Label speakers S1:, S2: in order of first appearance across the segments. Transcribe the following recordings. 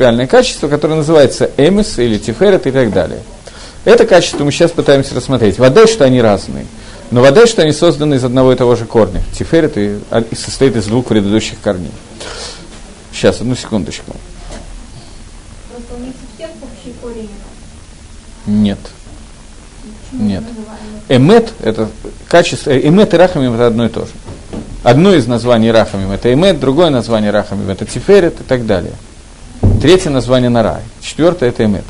S1: принципиальное качество, которое называется эмис или тиферет и так далее. Это качество мы сейчас пытаемся рассмотреть. Вода, что они разные. Но вода, что они созданы из одного и того же корня. Тиферет и, и состоит из двух предыдущих корней. Сейчас, одну секундочку. Нет. Нет. Эмет – это качество, эмет и рахамим – это одно и то же. Одно из названий рахамим – это эмет, другое название рахамим – это тиферет и так далее. Третье название нарай, четвертое – это эмет.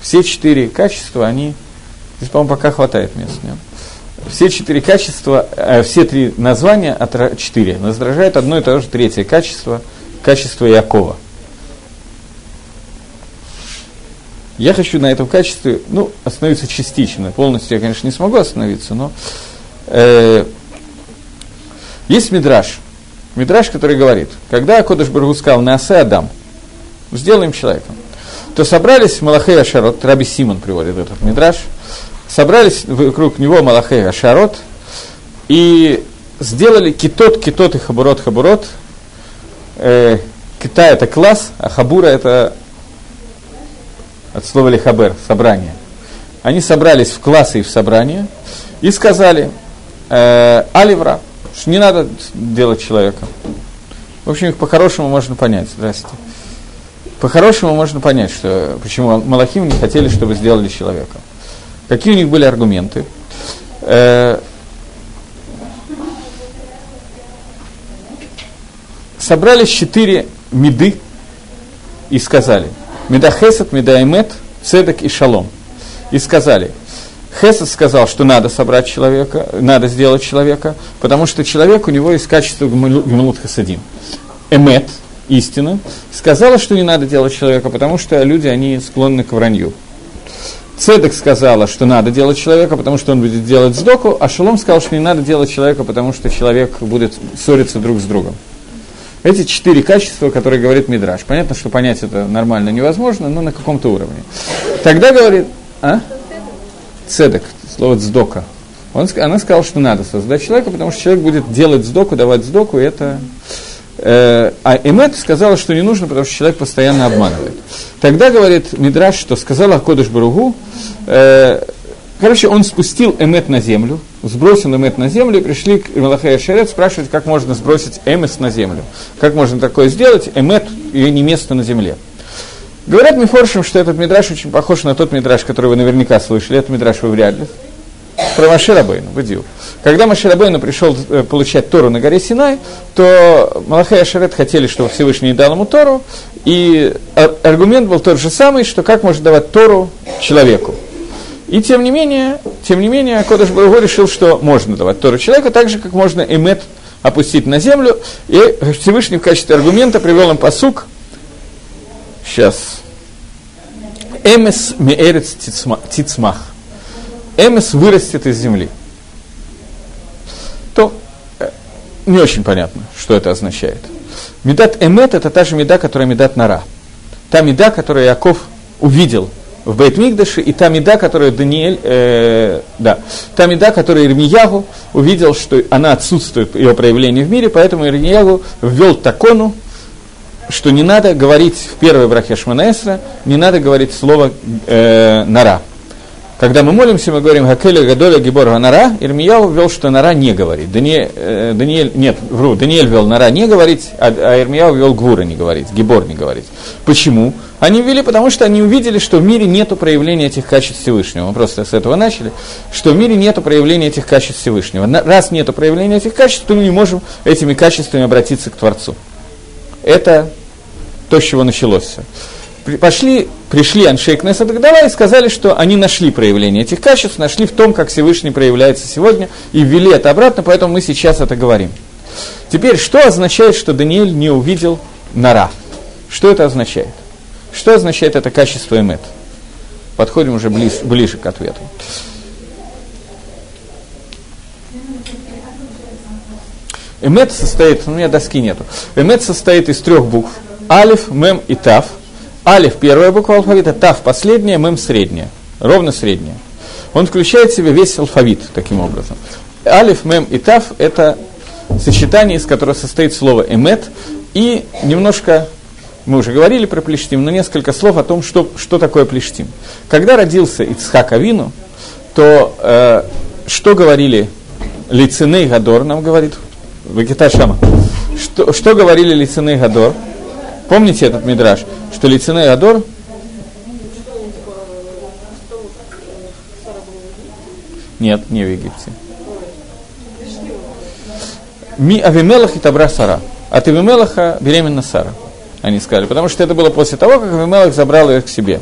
S1: Все четыре качества, они, здесь, по-моему, пока хватает места, нет? Все четыре качества, э, все три названия, от четыре, раздражают одно и то же третье качество, качество Якова – Я хочу на этом качестве, ну, остановиться частично. Полностью я, конечно, не смогу остановиться, но э, есть мидраж. Мидраж, который говорит, когда Кодыш Баргу сказал «Наасе Адам», сделаем человеком, то собрались Малахей Ашарот, Раби Симон приводит этот мидраж, собрались вокруг него Малахей Ашарот и сделали китот, китот и хабурот, хабурот. Э, кита – это класс, а хабура – это от слова лихабер, собрание. Они собрались в классы и в собрание и сказали, э, Аливра, что не надо делать человека. В общем, их по-хорошему можно понять. Здравствуйте. По-хорошему можно понять, что, почему Малахим не хотели, чтобы сделали человека. Какие у них были аргументы? Э, собрались четыре меды и сказали – Меда Хесед, Меда Эмет, Цедек и Шалом. И сказали, Хесед сказал, что надо собрать человека, надо сделать человека, потому что человек, у него есть качество Гмалут Хасадим. Эмет, истина, сказала, что не надо делать человека, потому что люди, они склонны к вранью. Цедек сказала, что надо делать человека, потому что он будет делать сдоку, а Шалом сказал, что не надо делать человека, потому что человек будет ссориться друг с другом. Эти четыре качества, которые говорит Мидраш. Понятно, что понять это нормально невозможно, но на каком-то уровне. Тогда говорит, а? Цедек, слово цдока. Он, она сказала, что надо создать человека, потому что человек будет делать сдоку, давать сдоку, и это... Э, а Эмет сказала, что не нужно, потому что человек постоянно обманывает. Тогда говорит Мидраш, что сказала Кодыш Баругу, э, Короче, он спустил эмет на землю, сбросил эмет на землю, и пришли к Малахе Шарет спрашивать, как можно сбросить эмес на землю. Как можно такое сделать? Эмет, ее не место на земле. Говорят Мифоршим, что этот мидраж очень похож на тот мидраж, который вы наверняка слышали. Этот мидраж вы вряд ли. Про Маширабейну, выдил. Когда Маширабейну пришел э, получать Тору на горе Синай, то Малахай и Ашарет хотели, чтобы Всевышний дал ему Тору, и аргумент был тот же самый, что как можно давать Тору человеку. И тем не менее, тем не менее, Кодыш Баругу решил, что можно давать Тору человеку, так же, как можно эмет опустить на землю. И Всевышний в качестве аргумента привел им посук. Сейчас. Эмес меэрец тицмах. Эмес вырастет из земли. То э, не очень понятно, что это означает. Медат эмет – это та же меда, которая медат нара. Та меда, которую Яков увидел в Бейтмигдаше, и та меда, которую Даниэль, э, да, та меда, которую Ирмиягу увидел, что она отсутствует, ее проявление в мире, поэтому Ирмиягу ввел такону, что не надо говорить в первой брахе Шманаэсра, не надо говорить слово э, «нара». Когда мы молимся, мы говорим «Хакеля Гадоля Гибор Нара», Ирмияу ввел, что Нара не говорит. Даниэль, э, Даниэль, нет, вру, Даниэль ввел Нара не говорить, а, а Ирмияу ввел Гвура не говорить, Гибор не говорить. Почему? Они ввели, потому что они увидели, что в мире нет проявления этих качеств Всевышнего. Мы просто с этого начали, что в мире нет проявления этих качеств Всевышнего. Раз нет проявления этих качеств, то мы не можем этими качествами обратиться к Творцу. Это то, с чего началось все пошли, пришли Аншейк Несадагдала и сказали, что они нашли проявление этих качеств, нашли в том, как Всевышний проявляется сегодня, и ввели это обратно, поэтому мы сейчас это говорим. Теперь, что означает, что Даниэль не увидел нара? Что это означает? Что означает это качество эмет? Подходим уже близ, ближе к ответу. Эмет состоит, ну, у меня доски нету. Эмет состоит из трех букв. Алиф, Мем и Тав – Алиф – первая буква алфавита, Тав – последняя, Мем – средняя, ровно средняя. Он включает в себя весь алфавит таким образом. Алиф, Мем и Тав – это сочетание, из которого состоит слово «эмет», и немножко мы уже говорили про Плештим, но несколько слов о том, что, что такое Плештим. Когда родился Ицхак Авину, то э, что говорили Лициней Гадор, нам говорит Вакита Шама, что, что говорили Лициней Гадор? Помните этот мидраж, что Лициней Гадор Нет, не в Египте. Ми Авимелах и Табра Сара. От Авимелаха беременна Сара, они сказали. Потому что это было после того, как Авимелах забрал ее к себе.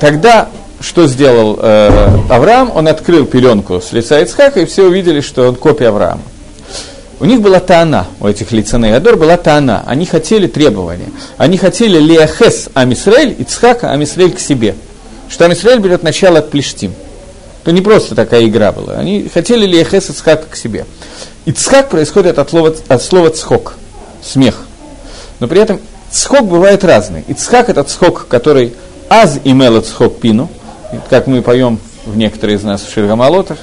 S1: Тогда что сделал э, Авраам? Он открыл пеленку с лица Ицхака, и все увидели, что он копия Авраама. У них была таана, у этих лиценей и Адор была таана. Они хотели требования. Они хотели Леахес Амисраэль, Ицхака Амисраэль к себе. Что Амисраэль берет начало от Плештим. То не просто такая игра была. Они хотели Леахес Ицхака к себе. Ицхак происходит от слова, от слова цхок, смех. Но при этом цхок бывает разный. Ицхак это цхок, который аз имела цхок пину, как мы поем в некоторые из нас в Ширгамалотах,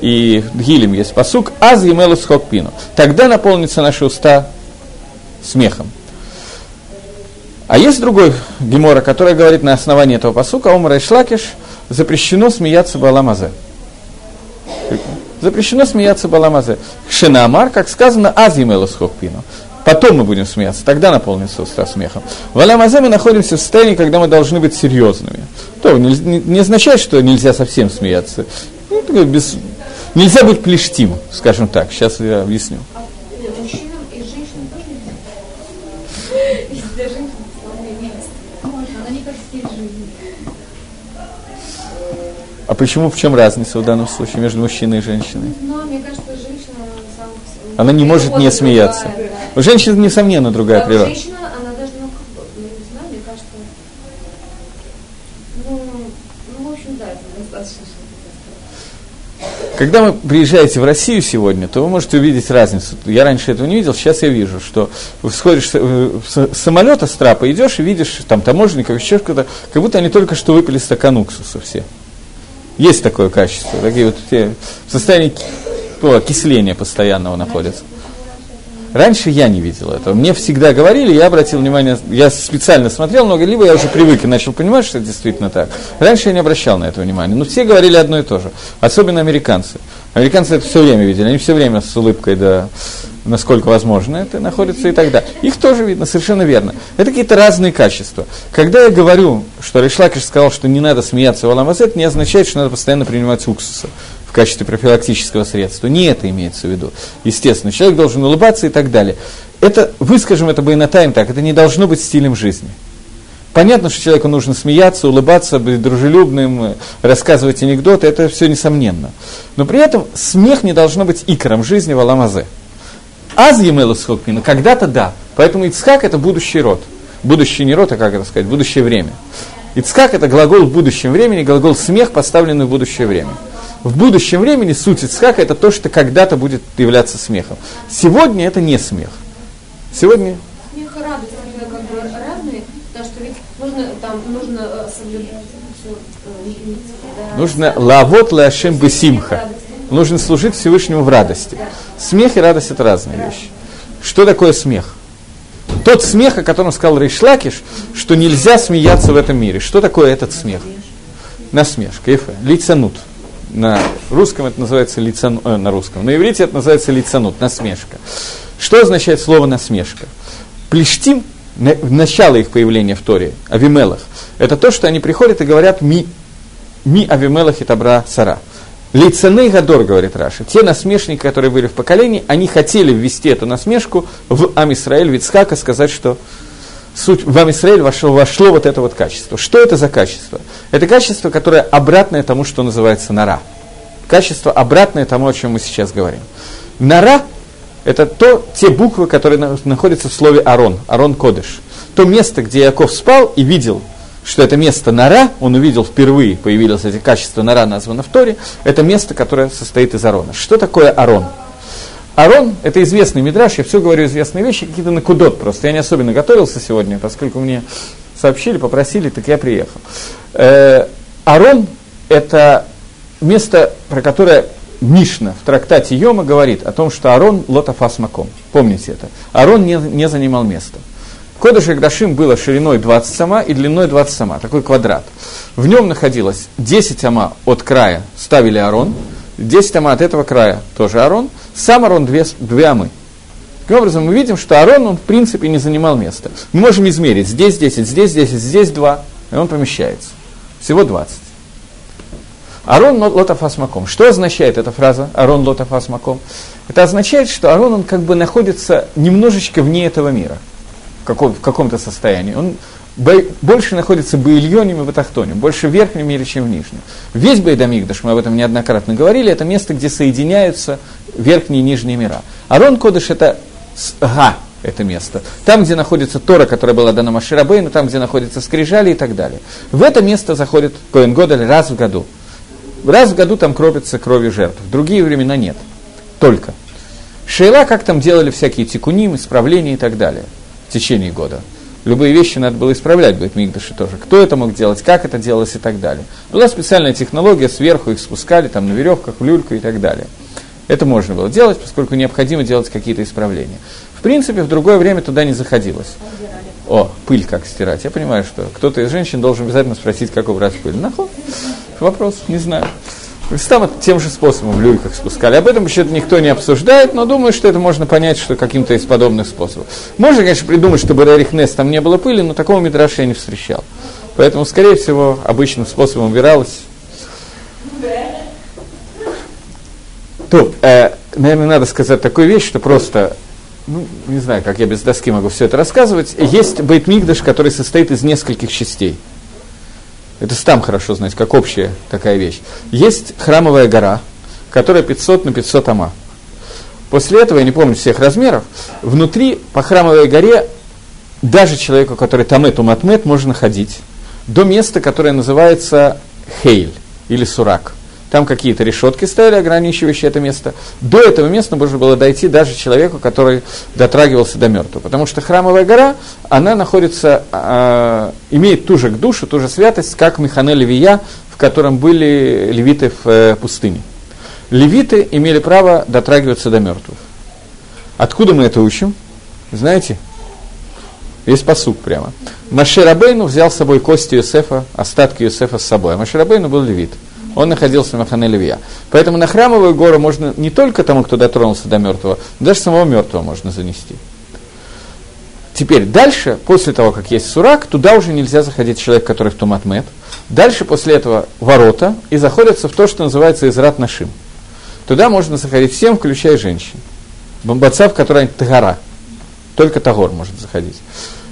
S1: и в Гилем есть посук, аз цхок пину. Тогда наполнятся наши уста смехом. А есть другой гемора, который говорит на основании этого посука, Омара и Шлакиш, запрещено смеяться Баламазе. Запрещено смеяться Баламазе. Шинамар, как сказано, азимела схокпину. Потом мы будем смеяться, тогда наполнится уста смехом. В Аламазе мы находимся в состоянии, когда мы должны быть серьезными. То не, не, означает, что нельзя совсем смеяться. Ну, без, нельзя быть плештим, скажем так. Сейчас я объясню. А почему, в чем разница в данном случае между мужчиной и женщиной? Ну, мне кажется, женщина... Она не может не смеяться. У женщины, несомненно, другая природа. Женщина, она даже, ну, я не знаю, мне кажется... Ну, ну, в общем, да, это достаточно когда вы приезжаете в Россию сегодня, то вы можете увидеть разницу. Я раньше этого не видел, сейчас я вижу, что сходишь с самолета с трапа, идешь и видишь там таможенников, еще что-то, как будто они только что выпили стакан уксуса все. Есть такое качество. Такие вот те, в состоянии о, окисления постоянного находятся. Раньше я не видел этого. Мне всегда говорили, я обратил внимание, я специально смотрел много, либо я уже привык и начал понимать, что это действительно так. Раньше я не обращал на это внимания. Но все говорили одно и то же. Особенно американцы. Американцы это все время видели. Они все время с улыбкой, да, насколько возможно, это находится и тогда. Их тоже видно, совершенно верно. Это какие-то разные качества. Когда я говорю, что Ришлакиш сказал, что не надо смеяться в Аламаз, это не означает, что надо постоянно принимать уксуса в качестве профилактического средства. Не это имеется в виду. Естественно, человек должен улыбаться и так далее. Это, выскажем это бы и на тайм так, это не должно быть стилем жизни. Понятно, что человеку нужно смеяться, улыбаться, быть дружелюбным, рассказывать анекдоты, это все несомненно. Но при этом смех не должно быть икором жизни в Аламазе. Аз Емелу когда-то да. Поэтому Ицхак это будущий род. Будущий не род, а как это сказать, будущее время. Ицхак это глагол в будущем времени, глагол смех, поставленный в будущее время. В будущем времени суть Ицхака это то, что когда-то будет являться смехом. Сегодня это не смех. Сегодня... Смех и радость как бы разные, потому что ведь нужно, там, нужно э, соблюдать э, Нужно лавот лашем бесимха нужно служить Всевышнему в радости. Смех и радость – это разные вещи. Что такое смех? Тот смех, о котором сказал Рейшлакиш, что нельзя смеяться в этом мире. Что такое этот смех? Насмешка, ефе, лицанут. На русском это называется лицан, э, на русском. На иврите это называется лицанут, насмешка. Что означает слово насмешка? Плештим, начало их появления в Торе, Авимелах, это то, что они приходят и говорят «ми, ми Авимелах и Табра Сара». Лиценей Гадор, говорит Раша, те насмешники, которые были в поколении, они хотели ввести эту насмешку в Амисраэль, Вицхака, сказать, что суть, в Амисраэль вошло, вошло вот это вот качество. Что это за качество? Это качество, которое обратное тому, что называется нара. Качество обратное тому, о чем мы сейчас говорим. Нара – это то, те буквы, которые находятся в слове Арон, Арон Кодыш. То место, где Яков спал и видел что это место Нара, он увидел впервые, появилось эти качества Нара, названо в Торе, это место, которое состоит из Арона. Что такое Арон? Арон – это известный мидраж, я все говорю известные вещи, какие-то накудот просто. Я не особенно готовился сегодня, поскольку мне сообщили, попросили, так я приехал. Э, Арон – это место, про которое Мишна в трактате Йома говорит о том, что Арон лотафас маком. Помните это. Арон не, не занимал место. Кодыш Агдашим было шириной 20 сама и длиной 20 сама, такой квадрат. В нем находилось 10 ама от края, ставили арон, 10 ама от этого края, тоже арон, сам арон 2, 2 амы. Таким образом, мы видим, что арон, он в принципе не занимал места. Мы можем измерить, здесь 10, здесь 10, здесь 2, и он помещается. Всего 20. Арон лотов асмаком. Что означает эта фраза Арон лотов асмаком? Это означает, что Арон, он как бы находится немножечко вне этого мира – в каком-то состоянии, он больше находится в Баильоне и в Атахтоне, больше в верхнем мире, чем в нижнем. Весь Бейдамигдаш, мы об этом неоднократно говорили, это место, где соединяются верхние и нижние мира. Арон Кодыш – это Га, это место. Там, где находится Тора, которая была дана Маширабейну, там, где находится Скрижали и так далее. В это место заходит Коэн Годель раз в году. Раз в году там кропится кровью жертв. В другие времена нет. Только. Шейла, как там делали всякие тикуним, исправления и так далее – в течение года. Любые вещи надо было исправлять в Мигдаше тоже. Кто это мог делать, как это делалось и так далее. Была специальная технология, сверху их спускали там на веревках, в люльку и так далее. Это можно было делать, поскольку необходимо делать какие-то исправления. В принципе, в другое время туда не заходилось. О, пыль как стирать. Я понимаю, что кто-то из женщин должен обязательно спросить, как убрать пыль. Нахуй. Вопрос, не знаю. Там тем же способом в люльках спускали. Об этом еще никто не обсуждает, но думаю, что это можно понять, что каким-то из подобных способов. Можно, конечно, придумать, чтобы Рерихнес там не было пыли, но такого мидраша я не встречал. Поэтому, скорее всего, обычным способом убиралось. То, э, наверное, надо сказать такую вещь, что просто, ну, не знаю, как я без доски могу все это рассказывать. Есть Бейтмигдаш, который состоит из нескольких частей. Это там хорошо знать, как общая такая вещь. Есть храмовая гора, которая 500 на 500 ама. После этого, я не помню всех размеров, внутри по храмовой горе даже человеку, который там эту матмет, можно ходить до места, которое называется Хейль или Сурак – там какие-то решетки стояли, ограничивающие это место. До этого места можно было дойти даже человеку, который дотрагивался до мертвого. Потому что храмовая гора, она находится, э, имеет ту же душу, ту же святость, как Механе Левия, в котором были левиты в э, пустыне. Левиты имели право дотрагиваться до мертвых. Откуда мы это учим? Знаете? Есть посук прямо. Маширабейну взял с собой кости Юсефа, остатки Юсефа с собой. А Маширабейну был левит он находился в Махане Левия. Поэтому на храмовую гору можно не только тому, кто дотронулся до мертвого, даже самого мертвого можно занести. Теперь дальше, после того, как есть сурак, туда уже нельзя заходить человек, который в Туматмет. Дальше после этого ворота и заходятся в то, что называется Израт Нашим. Туда можно заходить всем, включая женщин. Бомбацав, который Тагара. Только Тагор может заходить.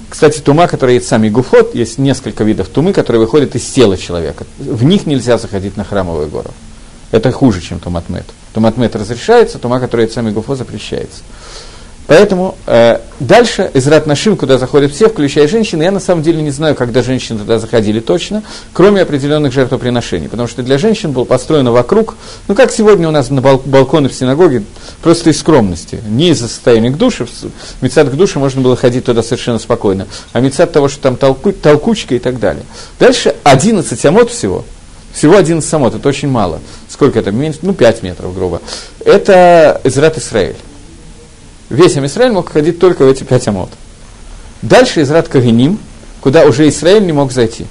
S1: Кстати, тума, которая есть сами гуфот, есть несколько видов тумы, которые выходят из тела человека. В них нельзя заходить на храмовую гору. Это хуже, чем туматмет. Туматмет разрешается, тума, которая есть сами гуфо, запрещается. Поэтому э, дальше Израт Нашим, куда заходят все, включая женщины, я на самом деле не знаю, когда женщины туда заходили точно, кроме определенных жертвоприношений, потому что для женщин было построено вокруг, ну как сегодня у нас на бал- балконы в синагоге, просто из скромности, не из-за состояния к душе, в Мецад к душе можно было ходить туда совершенно спокойно, а Мецад того, что там толку, толкучка и так далее. Дальше 11 амот всего, всего 11 амот, это очень мало. Сколько это? Ну 5 метров, грубо. Это Израт Исраэль весь Израиль мог ходить только в эти пять амот. Дальше Израт Кагиним, куда уже Израиль не мог зайти.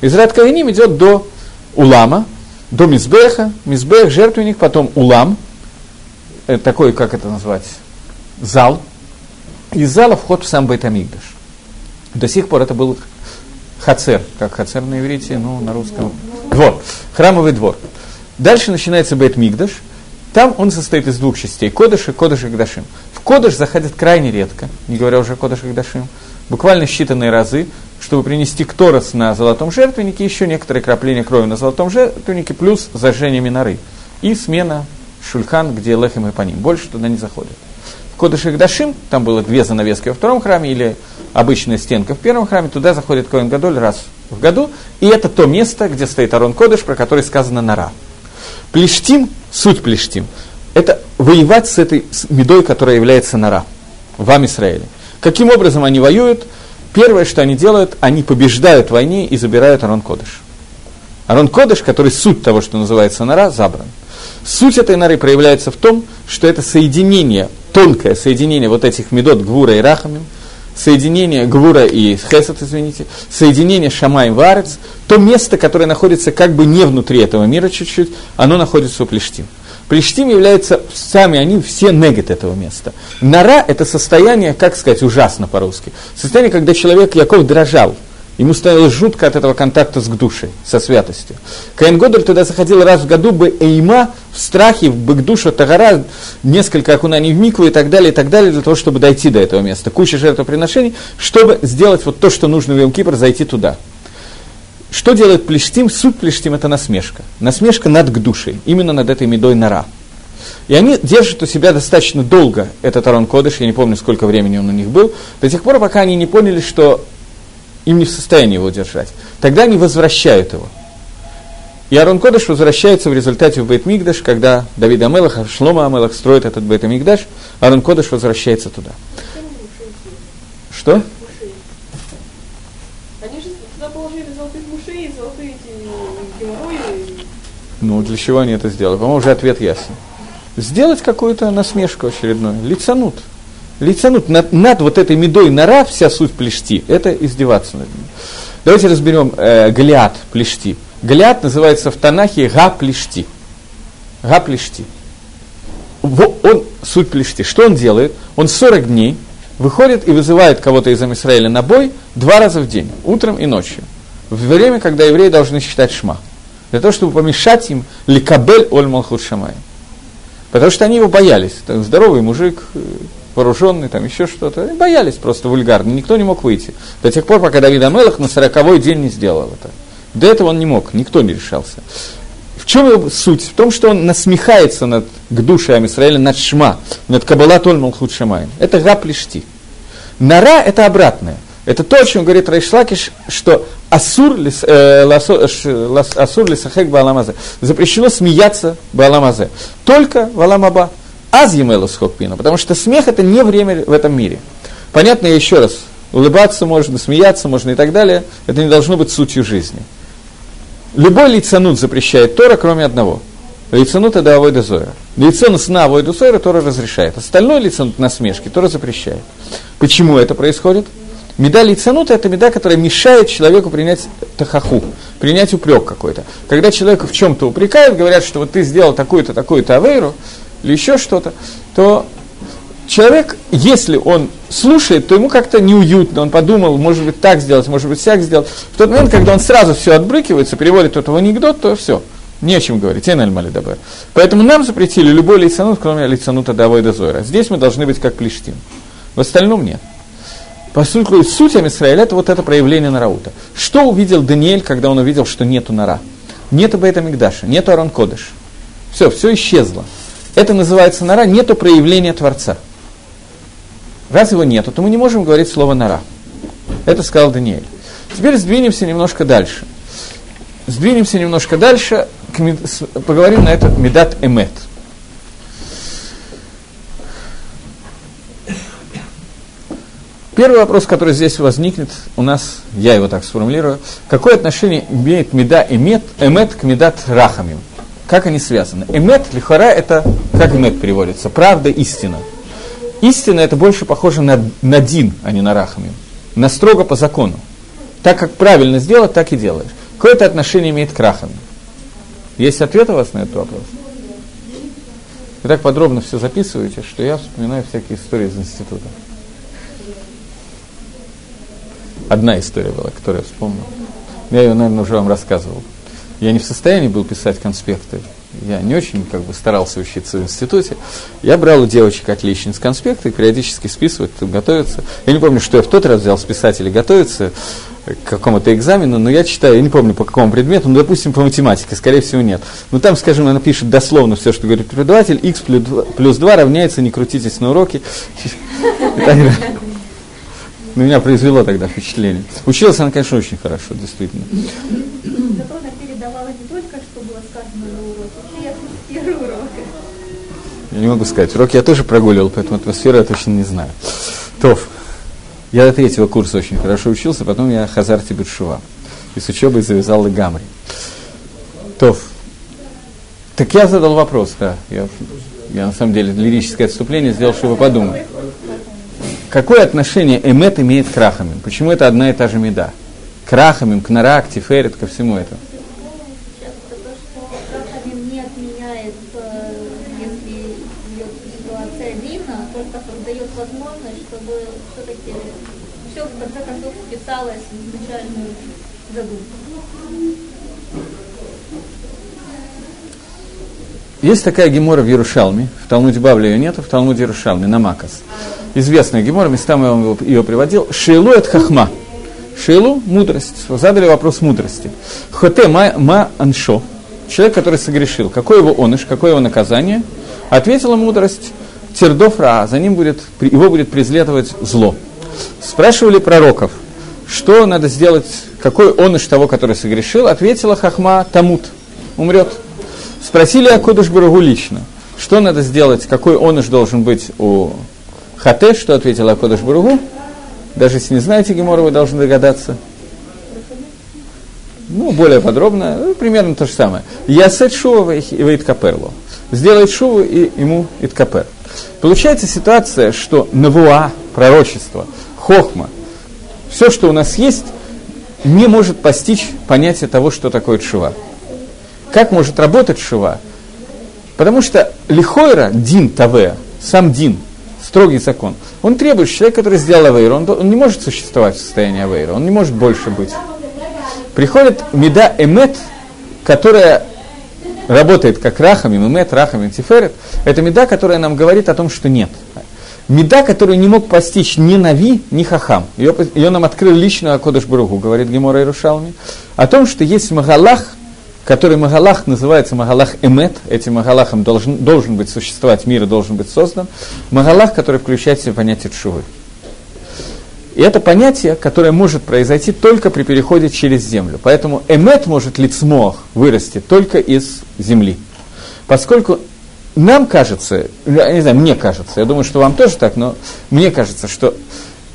S1: Израт Кагиним идет до Улама, до Мизбеха, Мизбех, жертвенник, потом Улам, это такой, как это назвать, зал. Из зала вход в сам Байтамигдаш. До сих пор это был хацер, как хацер на иврите, ну, на русском, двор, храмовый двор. Дальше начинается Бейт Мигдаш – там он состоит из двух частей, Кодыш и Кодыш и Гдашим. В Кодыш заходят крайне редко, не говоря уже о Кодыш и Гдашим, буквально считанные разы, чтобы принести кторос на золотом жертвеннике, еще некоторые крапления крови на золотом жертвеннике, плюс зажжение миноры. И смена шульхан, где лехем и по ним. Больше туда не заходят. В Кодыш и Гдашим, там было две занавески во втором храме, или обычная стенка в первом храме, туда заходит Коэн Гадоль раз в году, и это то место, где стоит Арон Кодыш, про который сказано Нара. Плештим, суть плештим, это воевать с этой медой, которая является нора, вам Израиле. Каким образом они воюют? Первое, что они делают, они побеждают в войне и забирают Арон Кодыш. Арон Кодыш, который суть того, что называется нора, забран. Суть этой норы проявляется в том, что это соединение, тонкое соединение вот этих медот Гвура и Рахамим, соединение Гвура и Хесед, извините, соединение Шама и Варец, то место, которое находится как бы не внутри этого мира чуть-чуть, оно находится у Плештим. Плештим является, сами они все негат этого места. Нора – это состояние, как сказать, ужасно по-русски. Состояние, когда человек, Яков, дрожал – Ему становилось жутко от этого контакта с душей, со святостью. Каин Годоль туда заходил раз в году бы Эйма в страхе, в Багдуша, Тагара, несколько окунаний в Микву и так далее, и так далее, для того, чтобы дойти до этого места. Куча жертвоприношений, чтобы сделать вот то, что нужно в Йом Кипр, зайти туда. Что делает Плештим? Суть Плештим – это насмешка. Насмешка над Гдушей, именно над этой медой нора. И они держат у себя достаточно долго этот Арон Кодыш, я не помню, сколько времени он у них был, до тех пор, пока они не поняли, что им не в состоянии его держать. Тогда они возвращают его. И Арон Кодыш возвращается в результате в Бейт Мигдаш, когда Давид Амелах, Шлома Амелах строит этот Бейт Мигдаш, Арон Кодыш возвращается туда. Что?
S2: Они же туда положили золотых мушей, золотые эти геморрои.
S1: Ну, для чего они это сделали? По-моему, уже ответ ясен. Сделать какую-то насмешку очередную, лицанут лицанут над, над вот этой медой нора, вся суть плешти, это издеваться над ним. Давайте разберем э, Голиат плешти. Голиат называется в Танахе Га плешти. Га плешти. Он суть плешти. Что он делает? Он 40 дней выходит и вызывает кого-то из Израиля на бой два раза в день, утром и ночью. В время, когда евреи должны считать шма. Для того, чтобы помешать им ликабель оль малхут шамай. Потому что они его боялись. Здоровый мужик, э, вооруженный, там еще что-то. Они боялись просто вульгарно, никто не мог выйти. До тех пор, пока Давид Амелах на сороковой день не сделал это. До этого он не мог, никто не решался. В чем его суть? В том, что он насмехается над Гдушей Амисраэля, над Шма, над Кабала Толь Малхут Шамаем. Это гап лишти. Нара – это обратное. Это то, о чем говорит Райшлакиш, что асур, лис, э, ласо, асур лисахек бааламазе. Запрещено смеяться бааламазе. Только в аламаба. Аз емелу схокпина, потому что смех это не время в этом мире. Понятно, я еще раз, улыбаться можно, смеяться можно и так далее, это не должно быть сутью жизни. Любой лицанут запрещает Тора, кроме одного. Лицанут это авойда зоя. Лицанут на авойда зоя Тора разрешает. Остальное лицанут насмешки Тора запрещает. Почему это происходит? Меда лицанута – это меда, которая мешает человеку принять тахаху, принять упрек какой-то. Когда человека в чем-то упрекают, говорят, что вот ты сделал такую-то, такую-то авейру, или еще что-то, то человек, если он слушает, то ему как-то неуютно, он подумал, может быть, так сделать, может быть, всяк сделать. В тот момент, когда он сразу все отбрыкивается, переводит это в анекдот, то все, не о чем говорить, эн аль дабер. Поэтому нам запретили любой лицанут, кроме лицанута давой дозора. Здесь мы должны быть как плештим. В остальном нет. Поскольку суть Амисраэля – это вот это проявление Нараута. Что увидел Даниэль, когда он увидел, что нету Нара? Нету Бейта Мигдаша, нету Арон Кодыш. Все, все исчезло. Это называется нора, нету проявления Творца. Раз его нету, то мы не можем говорить слово нора. Это сказал Даниэль. Теперь сдвинемся немножко дальше. Сдвинемся немножко дальше, поговорим на это Медат Эмет. Первый вопрос, который здесь возникнет у нас, я его так сформулирую, какое отношение имеет Меда Эмет, Эмет к Медат Рахамим? Как они связаны? Эмет, лихара, это, как эмет переводится, правда, истина. Истина это больше похоже на, на дин, а не на рахамим. На строго по закону. Так как правильно сделать, так и делаешь. Какое это отношение имеет к рахамим? Есть ответ у вас на этот вопрос? Вы так подробно все записываете, что я вспоминаю всякие истории из института. Одна история была, которую я вспомнил. Я ее, наверное, уже вам рассказывал я не в состоянии был писать конспекты. Я не очень как бы старался учиться в институте. Я брал у девочек отличниц конспекты, периодически списывать, готовиться. Я не помню, что я в тот раз взял списать или готовиться к какому-то экзамену, но я читаю, я не помню по какому предмету, ну, допустим, по математике, скорее всего, нет. Но там, скажем, она пишет дословно все, что говорит преподаватель, x плюс 2 равняется, не крутитесь на уроке. На меня произвело тогда впечатление. Училась она, конечно, очень хорошо, действительно. Я не могу сказать. Урок я тоже прогуливал, поэтому атмосферу я точно не знаю. Тов. Я до третьего курса очень хорошо учился, потом я Хазар Тибершува. И с учебой завязал Гамри. Тов. Так я задал вопрос, да. Я, я на самом деле лирическое отступление сделал, чтобы подумать. какое отношение эмет имеет к рахамим? Почему это одна и та же меда? К рахамим, к нарак, тиферет, ко всему этому.
S3: Сейчас это то, что Рахамин не отменяет, э, если идет ситуация длинна, только создает возможность, чтобы все-таки все в конце в изначальную задумку.
S1: Есть такая гемора в Ярушалме, в Талмуде Бавля ее нет, а в Талмуде Ярушалме, на Макас. Известная гемора, местами я вам ее приводил. Шейлу это хахма. Шейлу – мудрость. Задали вопрос мудрости. Хоте ма, ма аншо. Человек, который согрешил. Какой его оныш, какое его наказание? Ответила мудрость. Тердов ра, за ним будет, его будет преследовать зло. Спрашивали пророков, что надо сделать, какой оныш того, который согрешил? Ответила хахма тамут, умрет. Спросили Акудыш Барагу лично, что надо сделать, какой оныш должен быть у Хате, что ответил Акудыш Барагу. Даже если не знаете Гемора, вы должны догадаться. Ну, более подробно, ну, примерно то же самое. Ясет шува и Иткаперло. Сделает шуву и ему Иткапер. Получается ситуация, что навуа, пророчество, хохма, все, что у нас есть, не может постичь понятие того, что такое чува. Как может работать шува? Потому что лихойра, дин таве, сам дин, строгий закон, он требует, человек, который сделал авейру, он, он не может существовать в состоянии авейра, он не может больше быть. Приходит меда эмет, которая работает как рахами, эмет, рахами, тиферет, это меда, которая нам говорит о том, что нет. Меда, которую не мог постичь ни Нави, ни Хахам. Ее, ее нам открыл лично Акодыш Бругу, говорит Гемора Ирушалми, о том, что есть Магалах, который Магалах называется Магалах Эмет, этим Магалахом должен, должен быть существовать мир должен быть создан, Магалах, который включает в себя понятие Чувы. И это понятие, которое может произойти только при переходе через землю. Поэтому эмет может лицмох вырасти только из земли. Поскольку нам кажется, я не знаю, мне кажется, я думаю, что вам тоже так, но мне кажется, что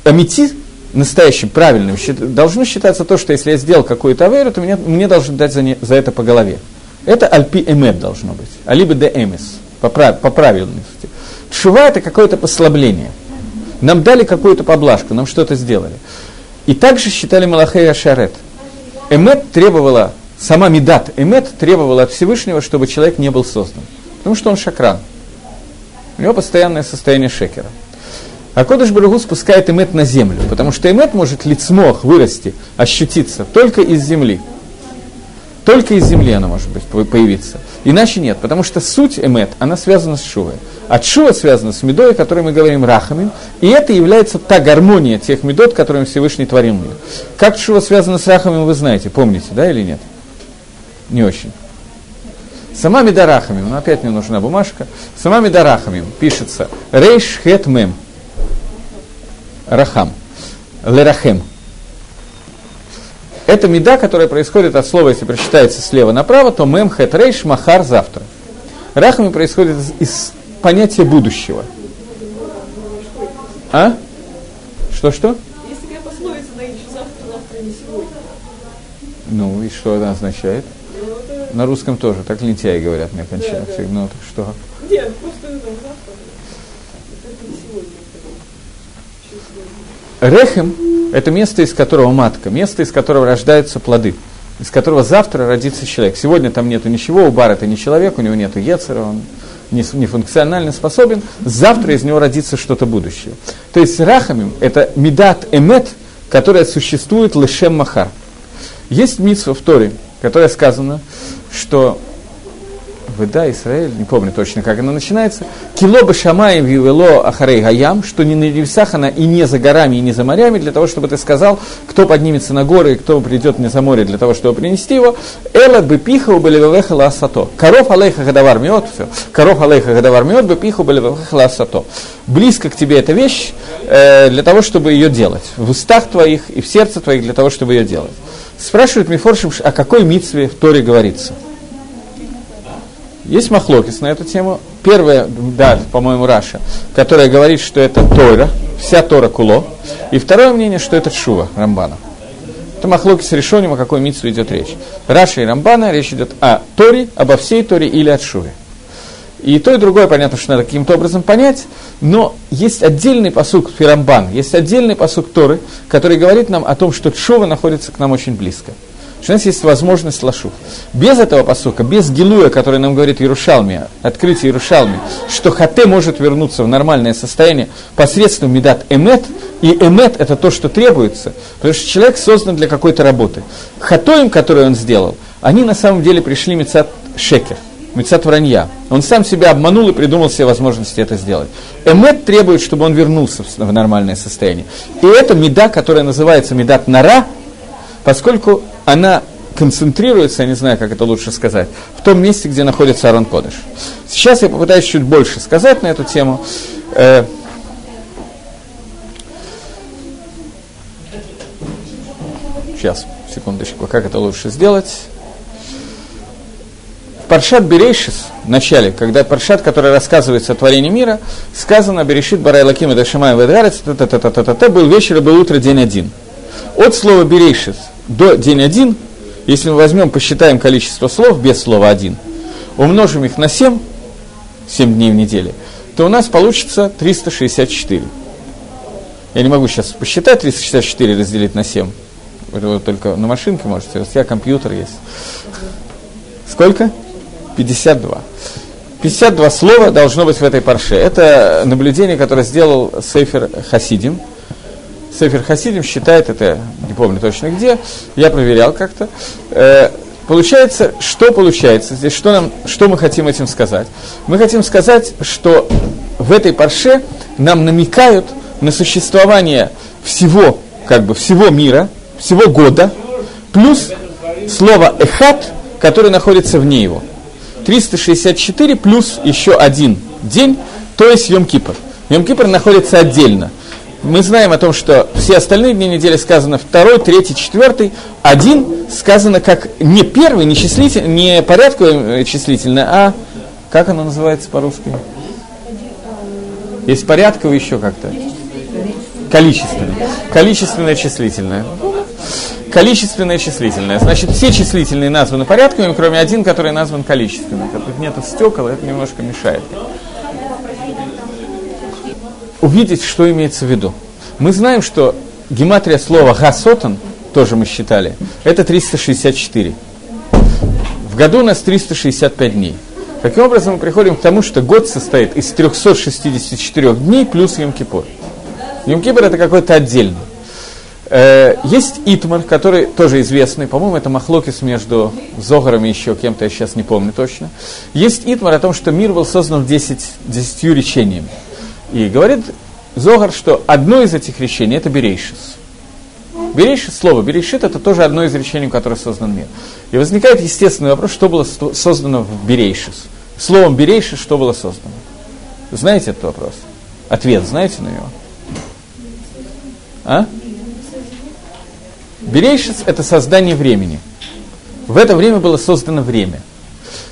S1: аметит настоящим, правильным, должно считаться то, что если я сделал какую-то аверу, то мне, мне должны дать за, не, за это по голове. Это альпи эмет должно быть, а либо де эмис, по, по правильности. Шува – это какое-то послабление. Нам дали какую-то поблажку, нам что-то сделали. И также считали Малахей Ашарет. Эмет требовала, сама Медат Эмет требовала от Всевышнего, чтобы человек не был создан. Потому что он шакран. У него постоянное состояние шекера. А Кодыш Барагу спускает эмет на землю, потому что эмет может лицмох вырасти, ощутиться только из земли. Только из земли она может быть, появиться. Иначе нет, потому что суть эмет, она связана с шувой. А шува связана с медой, о которой мы говорим рахамим, и это является та гармония тех медот, которыми Всевышний творил мир. Как шува связана с рахамим, вы знаете, помните, да или нет? Не очень. Сама меда рахамим, но опять мне нужна бумажка, сама меда рахамим пишется рейш хет мем – рахам, лерахем. Это меда, которая происходит от слова, если прочитается слева направо, то мем хет рейш махар завтра. Рахами происходит из, из понятия будущего. А? Что-что?
S2: Есть такая пословица на еще завтра, завтра не сегодня.
S1: Ну, и что это означает?
S2: Ну.
S1: На русском тоже, так лентяи говорят мне окончательно.
S2: Да, да.
S1: Ну, так что?
S2: Нет, просто завтра. Сегодня.
S1: Рехем – это место, из которого матка, место, из которого рождаются плоды, из которого завтра родится человек. Сегодня там нету ничего, у Бар это не человек, у него нету Ецера, он не, не функционально способен, завтра из него родится что-то будущее. То есть рахамим – это медат эмет, которая существует лешем махар. Есть митсва в Торе, которая сказано, что Выда, Израиль, не помню точно, как она начинается. Кило бы шамаем вивело ахарей гаям, что не на небесах она и не за горами, и не за морями, для того, чтобы ты сказал, кто поднимется на горы, и кто придет мне за море, для того, чтобы принести его. Эла бы пиха у белевевеха ласато. Коров алейха гадавар мед, все. Коров алейха гадавар мед, бы пиха у белевевеха ласато. Близко к тебе эта вещь, э, для того, чтобы ее делать. В устах твоих и в сердце твоих, для того, чтобы ее делать. Спрашивает Мифоршим, о какой митве в Торе говорится. Есть махлокис на эту тему. Первая, да, по-моему, Раша, которая говорит, что это Тора, вся Тора Куло. И второе мнение, что это Шува Рамбана. Это махлокис решением, о какой митсу идет речь. Раша и Рамбана, речь идет о Торе, обо всей Торе или от Шуве. И то, и другое, понятно, что надо каким-то образом понять, но есть отдельный посук Фирамбан, есть отдельный посук Торы, который говорит нам о том, что Чува находится к нам очень близко. Что у нас есть возможность лашу. Без этого посука, без Гилуя, который нам говорит Иерушалми, открытие Иерушалми, что Хате может вернуться в нормальное состояние посредством Медат Эмет, и Эмет это то, что требуется, потому что человек создан для какой-то работы. Хатоим, который он сделал, они на самом деле пришли Мецат Шекер, Мецат вранья. Он сам себя обманул и придумал себе возможности это сделать. Эмет требует, чтобы он вернулся в нормальное состояние. И это меда, которая называется медат нара, поскольку она концентрируется, я не знаю, как это лучше сказать, в том месте, где находится Арон Кодыш. Сейчас я попытаюсь чуть больше сказать на эту тему. Э, сейчас, секундочку, как это лучше сделать. Паршат Берейшис, в начале, когда Паршат, который рассказывает о творении мира, сказано Берешит Барай Лаким и Дашамай Ведгарец, был вечер и был утро, день один. От слова Берейшис до день один, если мы возьмем, посчитаем количество слов без слова один, умножим их на 7, 7 дней в неделе, то у нас получится 364. Я не могу сейчас посчитать 364 разделить на 7. Это вы только на машинке можете, у тебя компьютер есть. Сколько? 52. 52 слова должно быть в этой парше. Это наблюдение, которое сделал Сейфер Хасидим – Сефер Хасидим считает это, не помню точно где, я проверял как-то. Э, получается, что получается здесь, что, нам, что мы хотим этим сказать? Мы хотим сказать, что в этой парше нам намекают на существование всего, как бы всего мира, всего года, плюс слово «эхат», которое находится вне его. 364 плюс еще один день, то есть Йом-Кипр. Йом-Кипр находится отдельно мы знаем о том, что все остальные дни недели сказано второй, третий, четвертый, один сказано как не первый, не, числитель, не порядковый э, числительный, а как оно называется по-русски? Есть порядковый еще как-то. Количественное. Количественное числительное. Количественное числительное. Значит, все числительные названы порядковыми, кроме один, который назван количественным. Тут нет стекол, это немножко мешает увидеть, что имеется в виду. Мы знаем, что гематрия слова «гасотан», тоже мы считали, это 364. В году у нас 365 дней. Таким образом, мы приходим к тому, что год состоит из 364 дней плюс Йом-Кипур. Йом-Кипур это какой-то отдельный. Э, есть Итмар, который тоже известный, по-моему, это Махлокис между Зогаром и еще кем-то, я сейчас не помню точно. Есть Итмар о том, что мир был создан в 10, 10 речениями. И говорит Зогар, что одно из этих речений – это Берейшис. Берейшис, слово Берейшит – это тоже одно из речений, которое создан мир. И возникает естественный вопрос, что было создано в Берейшис. Словом Берейшис что было создано? Знаете этот вопрос? Ответ знаете на него? А? Берейшис – это создание времени. В это время было создано время –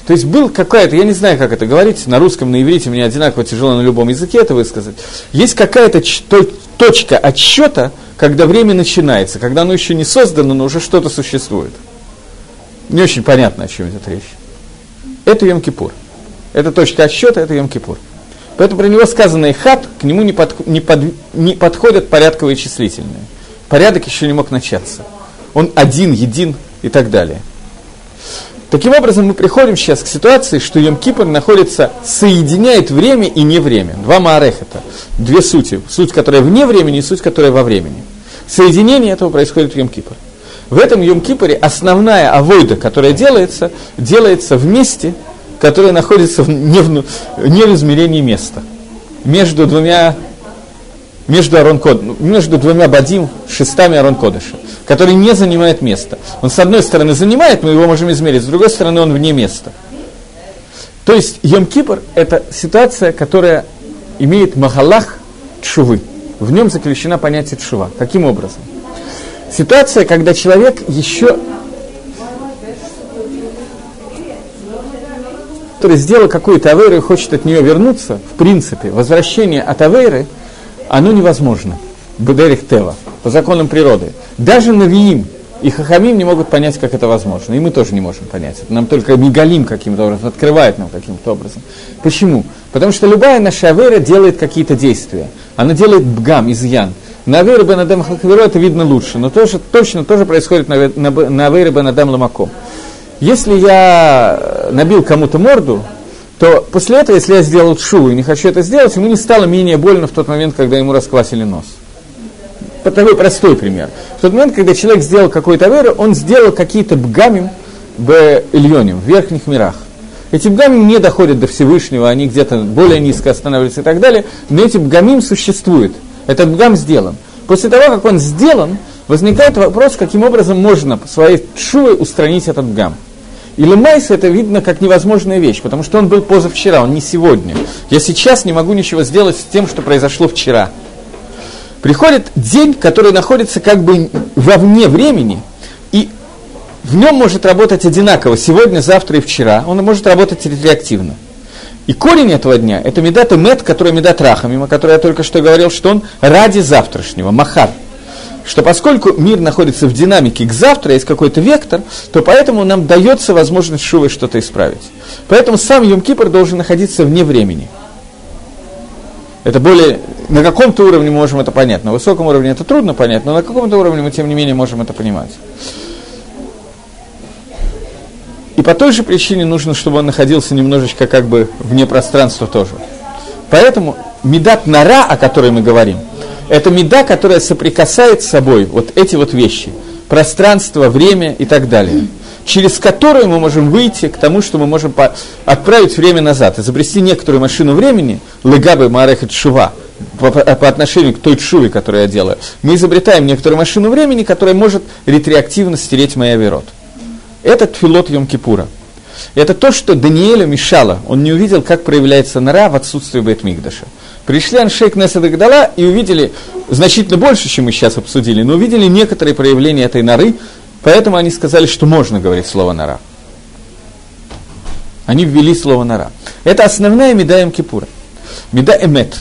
S1: то есть был какая-то, я не знаю, как это говорить, на русском, на иврите мне одинаково тяжело на любом языке это высказать. Есть какая-то точка отсчета, когда время начинается, когда оно еще не создано, но уже что-то существует. Не очень понятно, о чем идет речь. Это Йом-Кипур. Это точка отсчета, это Йом-Кипур. Поэтому про него сказано хат, к нему не, под, не, под, не подходят порядковые числительные. Порядок еще не мог начаться. Он один, един и так далее. Таким образом, мы приходим сейчас к ситуации, что Йом-Кипр находится, соединяет время и не время. Два маарехета, две сути. Суть, которая вне времени, и суть, которая во времени. Соединение этого происходит в Йом-Кипр. В этом Йом-Кипре основная авойда, которая делается, делается в месте, которое находится в, не, в, не в измерении места. Между двумя между, Арон между двумя бадим, шестами Арон Кодыша который не занимает места. Он с одной стороны занимает, мы его можем измерить, с другой стороны он вне места. То есть Йом-Кипр – это ситуация, которая имеет махалах чувы. В нем заключено понятие чува. Каким образом? Ситуация, когда человек еще который сделал какую-то авейру и хочет от нее вернуться, в принципе, возвращение от авейры, оно невозможно. Бедерих Тева, по законам природы. Даже Навиим И хахамим не могут понять, как это возможно. И мы тоже не можем понять. Это нам только Мигалим каким-то образом, открывает нам каким-то образом. Почему? Потому что любая наша авера делает какие-то действия. Она делает бгам, изъян. На Авейре Бен Адам Хакаверо это видно лучше, но тоже, точно тоже происходит на, на, на Авейре Бен Адам Ламаком. Если я набил кому-то морду, то после этого, если я сделал шу и не хочу это сделать, ему не стало менее больно в тот момент, когда ему расквасили нос. Такой простой пример. В тот момент, когда человек сделал какой-то веру, он сделал какие-то бгамим в Ильоне, в верхних мирах. Эти бгамим не доходят до Всевышнего, они где-то более низко останавливаются и так далее, но эти бгамим существуют. Этот бгам сделан. После того, как он сделан, возникает вопрос, каким образом можно своей шувой устранить этот бгам. И Лемайс это видно как невозможная вещь, потому что он был позавчера, он не сегодня. Я сейчас не могу ничего сделать с тем, что произошло вчера. Приходит день, который находится как бы вовне времени, и в нем может работать одинаково сегодня, завтра и вчера. Он может работать ретроактивно. И корень этого дня – это медат мет, который медат рахамим, о которой я только что говорил, что он ради завтрашнего, махар. Что поскольку мир находится в динамике к завтра, есть какой-то вектор, то поэтому нам дается возможность шувой что-то исправить. Поэтому сам Йом-Кипр должен находиться вне времени. Это более... На каком-то уровне мы можем это понять. На высоком уровне это трудно понять, но на каком-то уровне мы, тем не менее, можем это понимать. И по той же причине нужно, чтобы он находился немножечко как бы вне пространства тоже. Поэтому медат нара, о которой мы говорим, это меда, которая соприкасает с собой вот эти вот вещи. Пространство, время и так далее. Через которую мы можем выйти к тому, что мы можем по- отправить время назад, изобрести некоторую машину времени, легабы марехет шува, по, по отношению к той чуве, которую я делаю, мы изобретаем некоторую машину времени, которая может ретреактивно стереть моя верот. Это тфилот Йом-Кипура. Это то, что Даниэлю мешало. Он не увидел, как проявляется нора в отсутствии Бейтмигдаша. Пришли Аншейк Несада Гдала и увидели значительно больше, чем мы сейчас обсудили, но увидели некоторые проявления этой норы, поэтому они сказали, что можно говорить слово нора. Они ввели слово нора. Это основная меда Йом Кипура. Меда Эмет.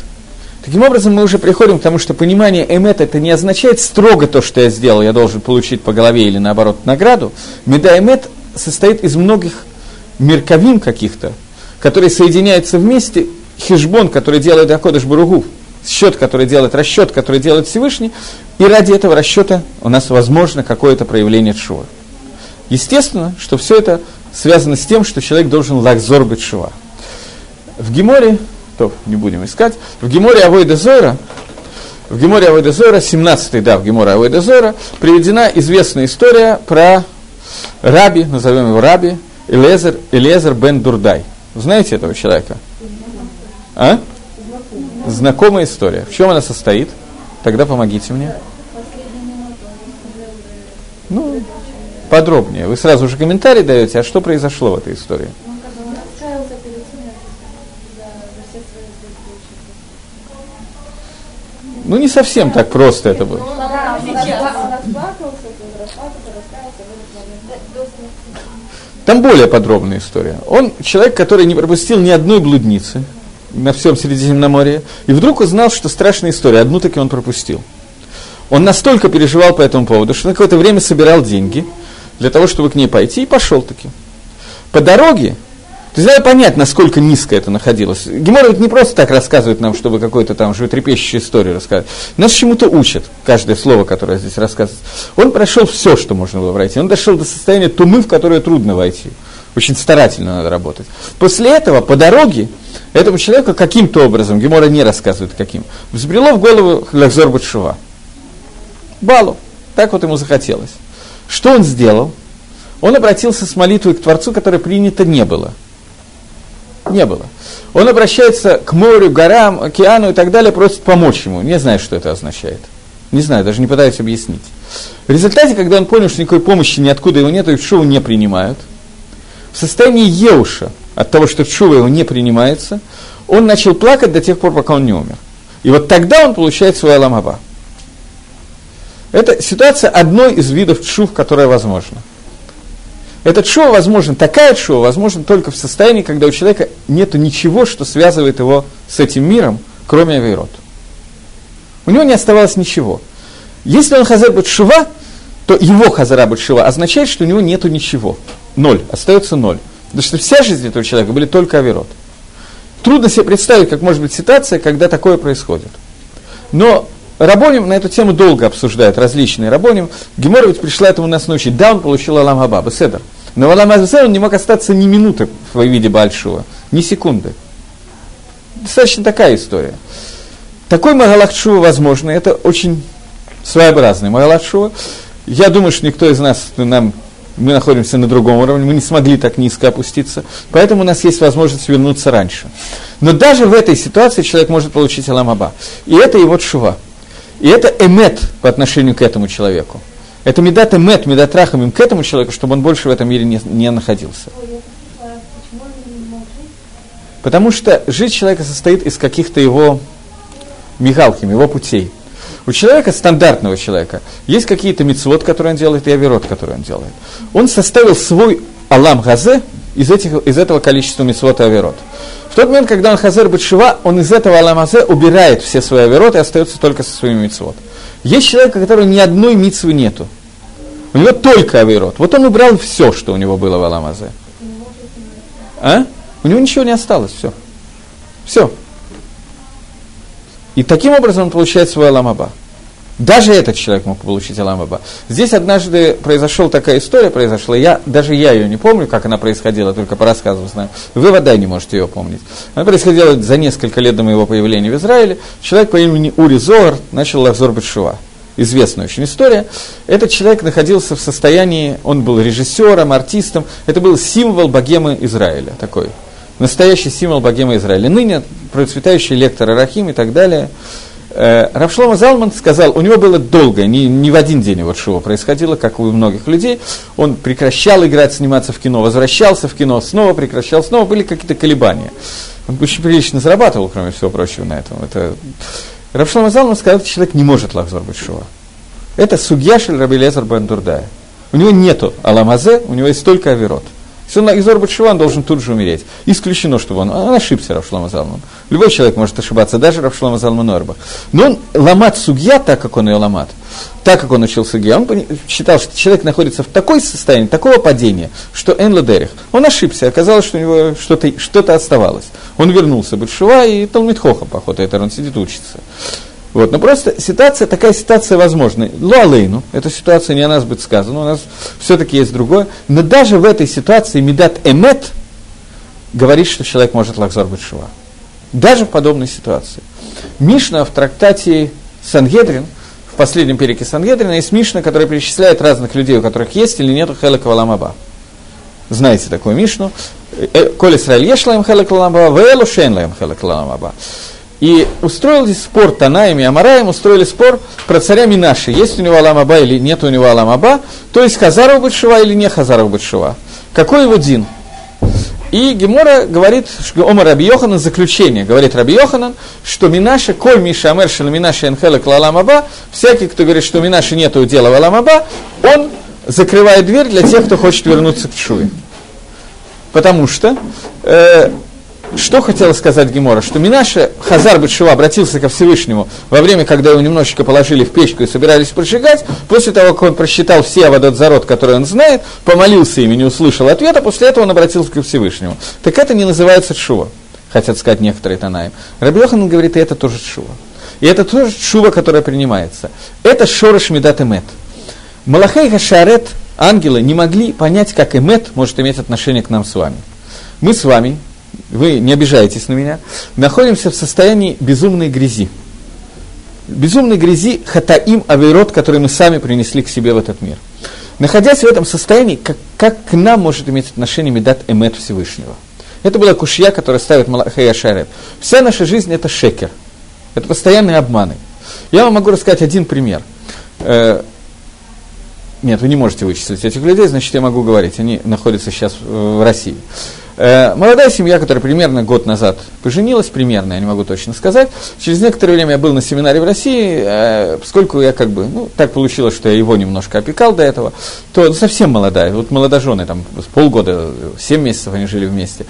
S1: Таким образом, мы уже приходим к тому, что понимание эмет это не означает строго то, что я сделал, я должен получить по голове или наоборот награду. Меда эмет состоит из многих мерковин каких-то, которые соединяются вместе, хижбон, который делает Акодыш Буругу, счет, который делает расчет, который делает Всевышний, и ради этого расчета у нас возможно какое-то проявление чува. Естественно, что все это связано с тем, что человек должен лакзор быть шува. В Геморе то не будем искать. В Геморе Авойда Зойра, в Геморе Авойда Зойра, 17-й, да, в Геморе Авойда Зойра, приведена известная история про Раби, назовем его Раби, Элезер, Элезер бен Дурдай. Знаете этого человека? А? Знакомая история. В чем она состоит? Тогда помогите мне. Ну, подробнее. Вы сразу же комментарий даете, а что произошло в этой истории? Ну, не совсем так просто это было. Там более подробная история. Он человек, который не пропустил ни одной блудницы на всем Средиземноморье, и вдруг узнал, что страшная история, одну таки он пропустил. Он настолько переживал по этому поводу, что на какое-то время собирал деньги для того, чтобы к ней пойти, и пошел таки. По дороге то есть надо понять, насколько низко это находилось. Гемор ведь не просто так рассказывает нам, чтобы какую-то там животрепещущую историю рассказать. Нас чему-то учат, каждое слово, которое здесь рассказывается. Он прошел все, что можно было пройти. Он дошел до состояния тумы, в которое трудно войти. Очень старательно надо работать. После этого, по дороге, этому человеку каким-то образом, Гемора не рассказывает каким, взбрело в голову Лахзор Батшува. Балу. Так вот ему захотелось. Что он сделал? Он обратился с молитвой к Творцу, которое принято не было – не было. Он обращается к морю, горам, океану и так далее, просит помочь ему. Не знаю, что это означает. Не знаю, даже не пытаюсь объяснить. В результате, когда он понял, что никакой помощи ниоткуда его нет, и шуву не принимают, в состоянии еуша от того, что шува его не принимается, он начал плакать до тех пор, пока он не умер. И вот тогда он получает свой аламаба. Это ситуация одной из видов чув, которая возможна. Этот шоу возможен, такая шоу возможна только в состоянии, когда у человека нет ничего, что связывает его с этим миром, кроме авейрот. У него не оставалось ничего. Если он хазар шува, то его хазара бетшува означает, что у него нету ничего. Ноль. Остается ноль. Потому что вся жизнь этого человека были только авирот. Трудно себе представить, как может быть ситуация, когда такое происходит. Но Рабоним на эту тему долго обсуждают, различные Рабоним. Гемора ведь пришла этому нас научить. Да, он получил Алам Хаба, Седер. Но в Алам он не мог остаться ни минуты в виде большого, ни секунды. Достаточно такая история. Такой Магалахчува возможно, это очень своеобразный Магалахчува. Я думаю, что никто из нас, нам, мы находимся на другом уровне, мы не смогли так низко опуститься, поэтому у нас есть возможность вернуться раньше. Но даже в этой ситуации человек может получить Аламаба. И это его шува. И это эмет по отношению к этому человеку. Это медат эмет, медат рахам им к этому человеку, чтобы он больше в этом мире не, не находился. Потому что жизнь человека состоит из каких-то его мигалким, его путей. У человека, стандартного человека, есть какие-то мицвод, которые он делает, и авирот, который он делает. Он составил свой алам газе из, этих, из этого количества мицвод и авирот. В тот момент, когда он хазер бетшива, он из этого аламазе убирает все свои авироты и остается только со своими мицвод. Есть человек, у которого ни одной мицвы нету. У него только авирот. Вот он убрал все, что у него было в аламазе. А? У него ничего не осталось, все. Все. И таким образом он получает свой Аламаба. Даже этот человек мог получить Аламаба. Здесь однажды произошла такая история, произошла, я, даже я ее не помню, как она происходила, только по рассказам знаю. Вы вода не можете ее помнить. Она происходила за несколько лет до моего появления в Израиле. Человек по имени Ури Зоар начал Лахзор Бетшува. Известная очень история. Этот человек находился в состоянии, он был режиссером, артистом. Это был символ богемы Израиля такой настоящий символ богемы Израиля. Ныне процветающий лектор Арахим и так далее. Э, Равшлома Залман сказал, у него было долго, не, не в один день вот шоу происходило, как у многих людей. Он прекращал играть, сниматься в кино, возвращался в кино, снова прекращал, снова были какие-то колебания. Он очень прилично зарабатывал, кроме всего прочего, на этом. Это... Равшлома Залман сказал, что человек не может лахзор быть шоу. Это судьяшель Рабелезар Бандурдая. У него нету аламазе, у него есть только авирот. Он Изор Батшиван должен тут же умереть. Исключено, чтобы он, он ошибся, Равшлама Залман. Любой человек может ошибаться, даже Равшлама Залман Орба. Но он ломат судья, так как он ее ломат, так как он учил судья, он считал, что человек находится в такой состоянии, такого падения, что Эн Ладерих. Он ошибся, оказалось, что у него что-то, что-то оставалось. Он вернулся Батшива и Талмитхоха, походу, это он сидит учится. Вот, но просто ситуация, такая ситуация возможна. Луалейну, эта ситуация не о нас будет сказана, у нас все-таки есть другое. Но даже в этой ситуации Медат Эмет говорит, что человек может лакзор быть шива. Даже в подобной ситуации. Мишна в трактате Сангедрин, в последнем переке Сангедрина, есть Мишна, которая перечисляет разных людей, у которых есть или нет Хелек Валамаба. Знаете такую Мишну? «Э, Коли Исраиль ешлаем Хелек Валамаба, Вэлу Шейнлаем Хелек Валамаба. И устроили спор Танаем и Амараем, устроили спор про царя Минаши. Есть у него Аламаба или нет у него Аламаба, то есть Хазаров Бетшива или не Хазаров Бетшива. Какой его дин? И Гемора говорит, Омар Раби Йоханан, заключение, говорит Раби Йоханан, что Минаша, коль Миша Амершина Минаша Энхела Клаламаба, всякий, кто говорит, что у Минаши нету дела в Аламаба, он закрывает дверь для тех, кто хочет вернуться к Шуве. Потому что э, что хотела сказать Гемора? Что Минаша Хазар Бетшува обратился ко Всевышнему во время, когда его немножечко положили в печку и собирались прожигать, после того, как он просчитал все Авадот Зарод, которые он знает, помолился им и не услышал ответа, после этого он обратился ко Всевышнему. Так это не называется Шува, хотят сказать некоторые Танаем. Рабиохан говорит, и это тоже Шува. И это тоже Шува, которая принимается. Это Шорош Медат Эмет. Малахей Хашарет, ангелы, не могли понять, как Эмет может иметь отношение к нам с вами. Мы с вами, вы не обижаетесь на меня, находимся в состоянии безумной грязи. Безумной грязи хатаим авейрот, который мы сами принесли к себе в этот мир. Находясь в этом состоянии, как, как к нам может иметь отношение Медат Эмет Всевышнего? Это была кушья, которая ставит Малахая Шарет. Вся наша жизнь – это шекер. Это постоянные обманы. Я вам могу рассказать один пример. Э, нет, вы не можете вычислить этих людей, значит, я могу говорить. Они находятся сейчас в России. Э, молодая семья, которая примерно год назад поженилась, примерно, я не могу точно сказать. Через некоторое время я был на семинаре в России, э, поскольку я как бы, ну, так получилось, что я его немножко опекал до этого, то ну, совсем молодая, вот молодожены, там, полгода, семь месяцев они жили вместе.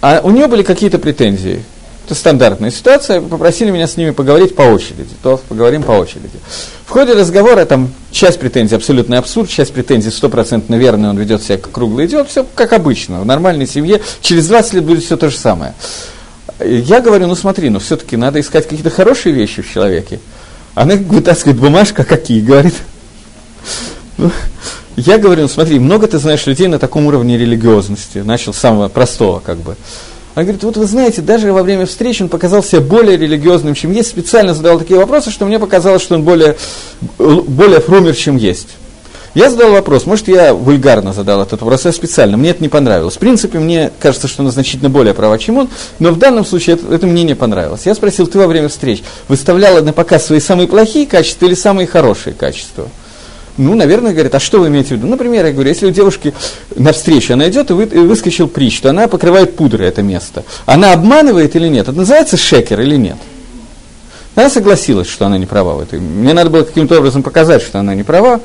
S1: А у нее были какие-то претензии. Это стандартная ситуация, попросили меня с ними поговорить по очереди, то поговорим по очереди. В ходе разговора, там, Часть претензий абсолютный абсурд, часть претензий стопроцентно верный, он ведет себя как круглый идиот, все как обычно, в нормальной семье, через 20 лет будет все то же самое. Я говорю, ну смотри, ну все-таки надо искать какие-то хорошие вещи в человеке. Она вытаскивает бумажка, какие, говорит. Ну, я говорю, ну смотри, много ты знаешь людей на таком уровне религиозности, начал с самого простого как бы. Она говорит, вот вы знаете, даже во время встреч он показал себя более религиозным, чем есть. Специально задал такие вопросы, что мне показалось, что он более, более фрумер, чем есть. Я задал вопрос, может, я вульгарно задал этот вопрос, я специально, мне это не понравилось. В принципе, мне кажется, что он значительно более права, чем он, но в данном случае это, это мне не понравилось. Я спросил, ты во время встреч выставляла на показ свои самые плохие качества или самые хорошие качества? Ну, наверное, говорит, а что вы имеете в виду? Например, я говорю, если у девушки на встрече она идет и, вы, и выскочил притч, то она покрывает пудрой это место. Она обманывает или нет? Это называется шекер или нет? Она согласилась, что она не права в этой. Мне надо было каким-то образом показать, что она не права.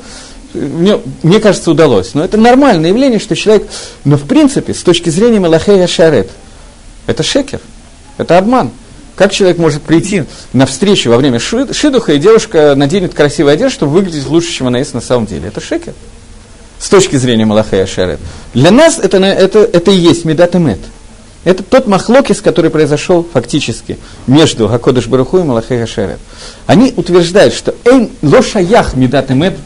S1: Мне, мне кажется, удалось. Но это нормальное явление, что человек, но в принципе, с точки зрения Малахея Шарет, это шекер, это обман. Как человек может прийти на встречу во время шидуха, и девушка наденет красивую одежду, чтобы выглядеть лучше, чем она есть на самом деле? Это шекер. С точки зрения Малахея Шарет. Для нас это, это, это и есть Медат Эмет. Это тот махлокис, который произошел фактически между Гакодыш Баруху и Малахея Шерет. Они утверждают, что эйн лошаях медат эмет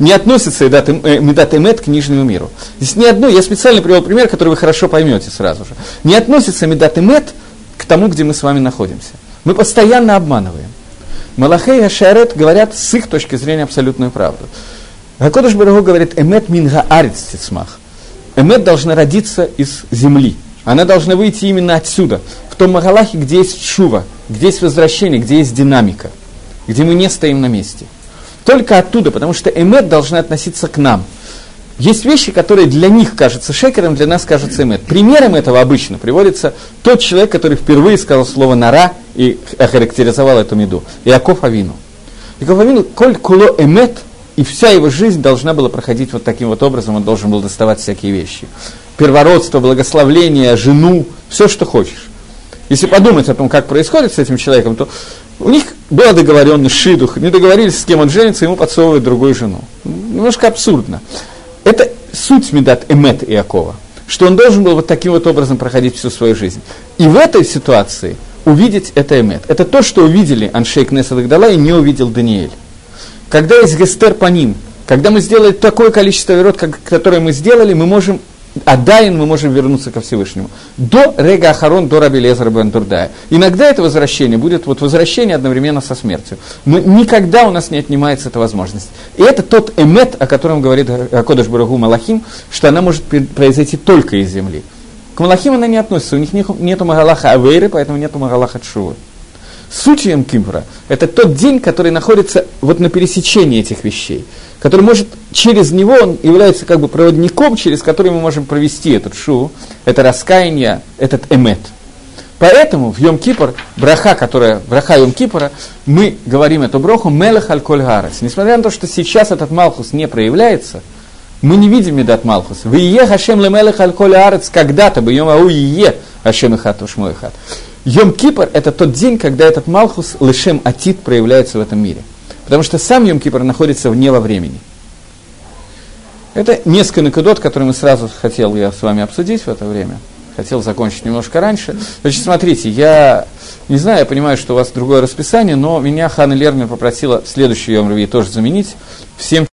S1: не относится медат эмет к нижнему миру. Здесь ни одно, я специально привел пример, который вы хорошо поймете сразу же. Не относится медат эмет к тому, где мы с вами находимся. Мы постоянно обманываем. Малахей и Шарет говорят с их точки зрения абсолютную правду. Гакодыш Барагу говорит, эмет минга арец тицмах. Эмет должна родиться из земли. Она должна выйти именно отсюда, в том Магалахе, где есть шува, где есть возвращение, где есть динамика, где мы не стоим на месте. Только оттуда, потому что эмет должна относиться к нам – есть вещи, которые для них кажутся шекером, для нас кажутся эмет. Примером этого обычно приводится тот человек, который впервые сказал слово «нара» и охарактеризовал эту меду. Иаков Авину. Иаков Авину, коль куло эмет, и вся его жизнь должна была проходить вот таким вот образом, он должен был доставать всякие вещи. Первородство, благословление, жену, все, что хочешь. Если подумать о том, как происходит с этим человеком, то у них была договоренность, шидух, не договорились, с кем он женится, ему подсовывают другую жену. Немножко абсурдно. Это суть Медат Эмет Иакова, что он должен был вот таким вот образом проходить всю свою жизнь. И в этой ситуации увидеть это Эмет. Это то, что увидели Аншейк Несад Дала и не увидел Даниэль. Когда есть гестер по ним, когда мы сделали такое количество верот, которое мы сделали, мы можем а Дайн мы можем вернуться ко Всевышнему. До Рега Ахарон, до Раби Лезера Бен Турдая. Иногда это возвращение будет вот возвращение одновременно со смертью. Но никогда у нас не отнимается эта возможность. И это тот эмет, о котором говорит Кодыш Барагу Малахим, что она может произойти только из земли. К Малахим она не относится, у них нет Магалаха Авейры, поэтому нет Магалаха Тшувы. Суть Йом Кипра – это тот день, который находится вот на пересечении этих вещей, который может, через него он является как бы проводником, через который мы можем провести этот шу, это раскаяние, этот эмет. Поэтому в Йом Кипр, браха, которая, браха Йом Кипра, мы говорим эту броху Мелех аль коль гарец. Несмотря на то, что сейчас этот Малхус не проявляется, мы не видим Медат Малхус. Вы е Хашем лемелех аль коль гарец когда-то бы Йом Ау е Хашем ихат хат. Йом Кипр – это тот день, когда этот Малхус, Лешем Атит, проявляется в этом мире. Потому что сам Йом находится вне во времени. Это несколько накидот, которые мы сразу хотел я с вами обсудить в это время. Хотел закончить немножко раньше. Значит, смотрите, я не знаю, я понимаю, что у вас другое расписание, но меня Ханна Лернер попросила следующий Йом тоже заменить. Всем